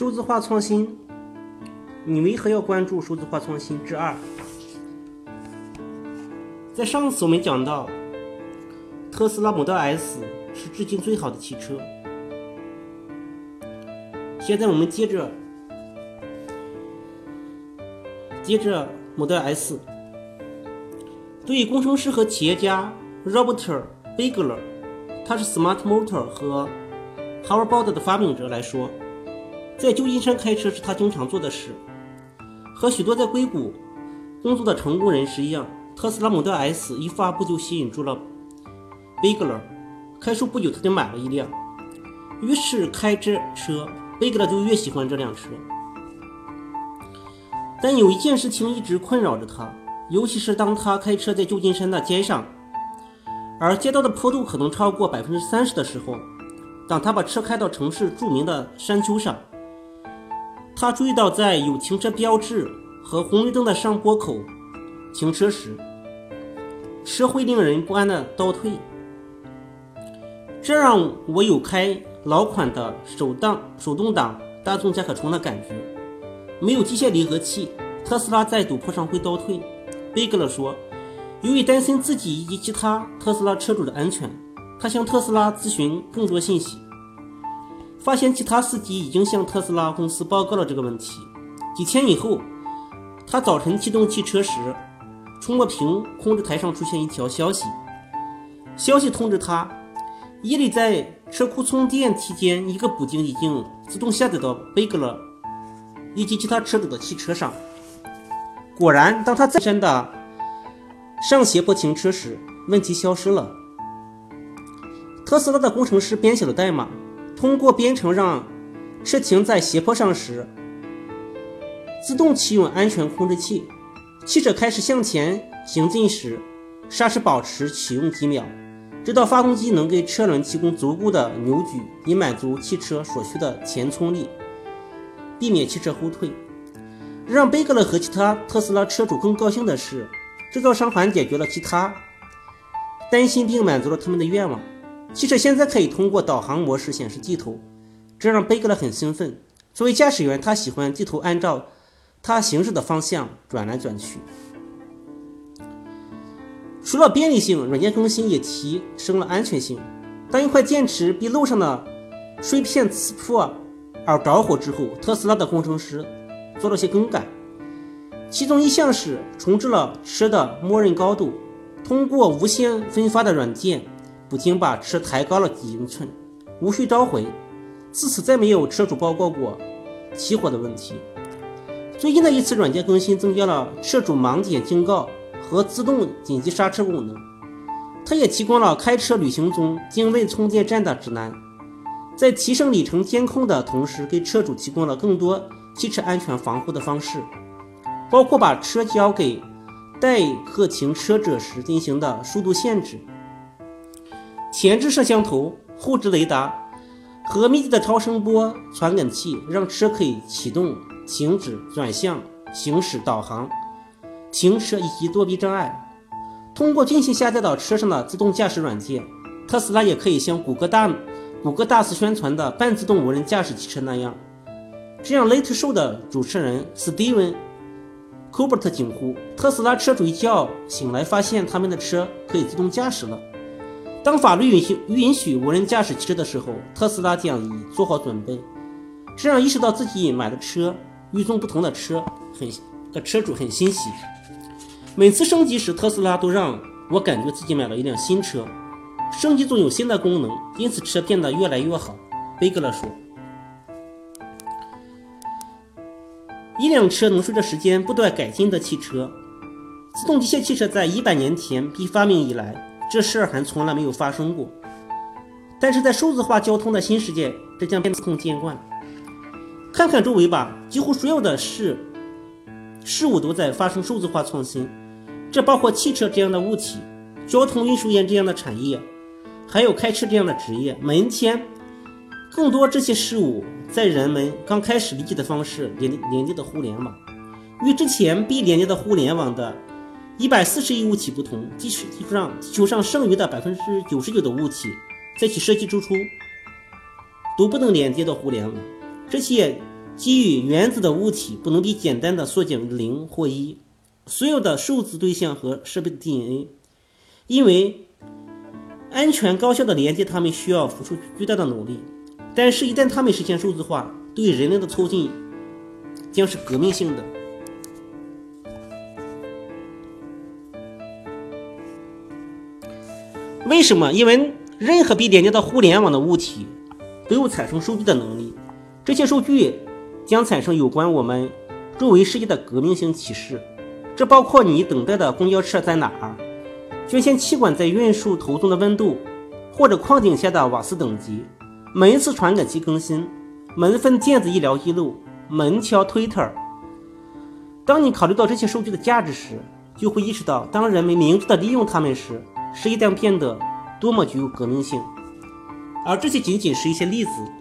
数字化创新，你为何要关注数字化创新？之二，在上次我们讲到，特斯拉 Model S 是至今最好的汽车。现在我们接着接着 Model S，对于工程师和企业家 Robert Bigler，他是 Smart Motor 和 Hoverboard 的发明者来说，在旧金山开车是他经常做的事。和许多在硅谷工作的成功人士一样，特斯拉 Model S 一发布就吸引住了 Bigler，。开出不久，他就买了一辆。于是开这车。贝格勒就越喜欢这辆车，但有一件事情一直困扰着他，尤其是当他开车在旧金山的街上，而街道的坡度可能超过百分之三十的时候，当他把车开到城市著名的山丘上，他注意到在有停车标志和红绿灯的上坡口停车时，车会令人不安的倒退，这让我有开。老款的手档手动挡大众甲壳虫的感觉，没有机械离合器，特斯拉在陡坡上会倒退。贝格勒说，由于担心自己以及其他特斯拉车主的安全，他向特斯拉咨询更多信息，发现其他司机已经向特斯拉公司报告了这个问题。几天以后，他早晨启动汽车时，触摸屏控制台上出现一条消息，消息通知他，夜里在。车库充电期间，一个补丁已经自动下载到贝格勒以及其他车主的汽车上。果然，当他再三的上斜坡停车时，问题消失了。特斯拉的工程师编写了代码，通过编程让车停在斜坡上时自动启用安全控制器，汽车开始向前行进时，刹车保持启用几秒。直到发动机能给车轮提供足够的扭矩，以满足汽车所需的前冲力，避免汽车后退。让贝格勒和其他特斯拉车主更高兴的是，制造商还解决了其他担心，并满足了他们的愿望。汽车现在可以通过导航模式显示地图，这让贝格勒很兴奋。作为驾驶员，他喜欢地图按照他行驶的方向转来转去。除了便利性，软件更新也提升了安全性。当一块电池被路上的碎片刺破而着火之后，特斯拉的工程师做了些更改，其中一项是重置了车的默认高度，通过无线分发的软件，不仅把车抬高了几英寸，无需召回。自此，再没有车主报告过起火的问题。最近的一次软件更新增加了车主盲点警告。和自动紧急刹车功能，它也提供了开车旅行中定位充电站的指南，在提升里程监控的同时，给车主提供了更多汽车安全防护的方式，包括把车交给待客停车者时进行的速度限制、前置摄像头、后置雷达和密集的超声波传感器，让车可以启动、停止、转向、行驶、导航。停车以及躲避障碍，通过进行下载到车上的自动驾驶软件，特斯拉也可以像谷歌大谷歌大肆宣传的半自动无人驾驶汽车那样，这样 Late Show 的主持人 Steven Colbert 惊呼：“特斯拉车主一觉醒来，发现他们的车可以自动驾驶了。当法律允许允许无人驾驶汽车的时候，特斯拉将已做好准备。”这让意识到自己买的车与众不同的车，很的车主很欣喜。每次升级时，特斯拉都让我感觉自己买了一辆新车。升级中有新的功能，因此车变得越来越好。贝格勒说：“一辆车能随着时间不断改进的汽车，自动机械汽车在一百年前被发明以来，这事儿还从来没有发生过。但是在数字化交通的新世界，这将变得司空见惯。看看周围吧，几乎所有的事事物都在发生数字化创新。”这包括汽车这样的物体，交通运输业这样的产业，还有开车这样的职业。门前，更多这些事物在人们刚开始理解的方式连连接的互联网，与之前被连接的互联网的一百四十亿物体不同，即使地球上地球上剩余的百分之九十九的物体，在其设计之初都不能连接到互联网。这些基于原子的物体不能被简单的缩减为零或一。所有的数字对象和设备的 DNA，因为安全高效的连接，它们需要付出巨大的努力。但是，一旦它们实现数字化，对人类的促进将是革命性的。为什么？因为任何被连接到互联网的物体都有产生数据的能力，这些数据将产生有关我们周围世界的革命性启示。这包括你等待的公交车在哪儿，捐献气管在运输途中的温度，或者矿井下的瓦斯等级，每一次传感器更新，每一份电子医疗记录，门桥 Twitter。当你考虑到这些数据的价值时，就会意识到，当人们明智的利用它们时，是一旦变得多么具有革命性。而这些仅仅是一些例子。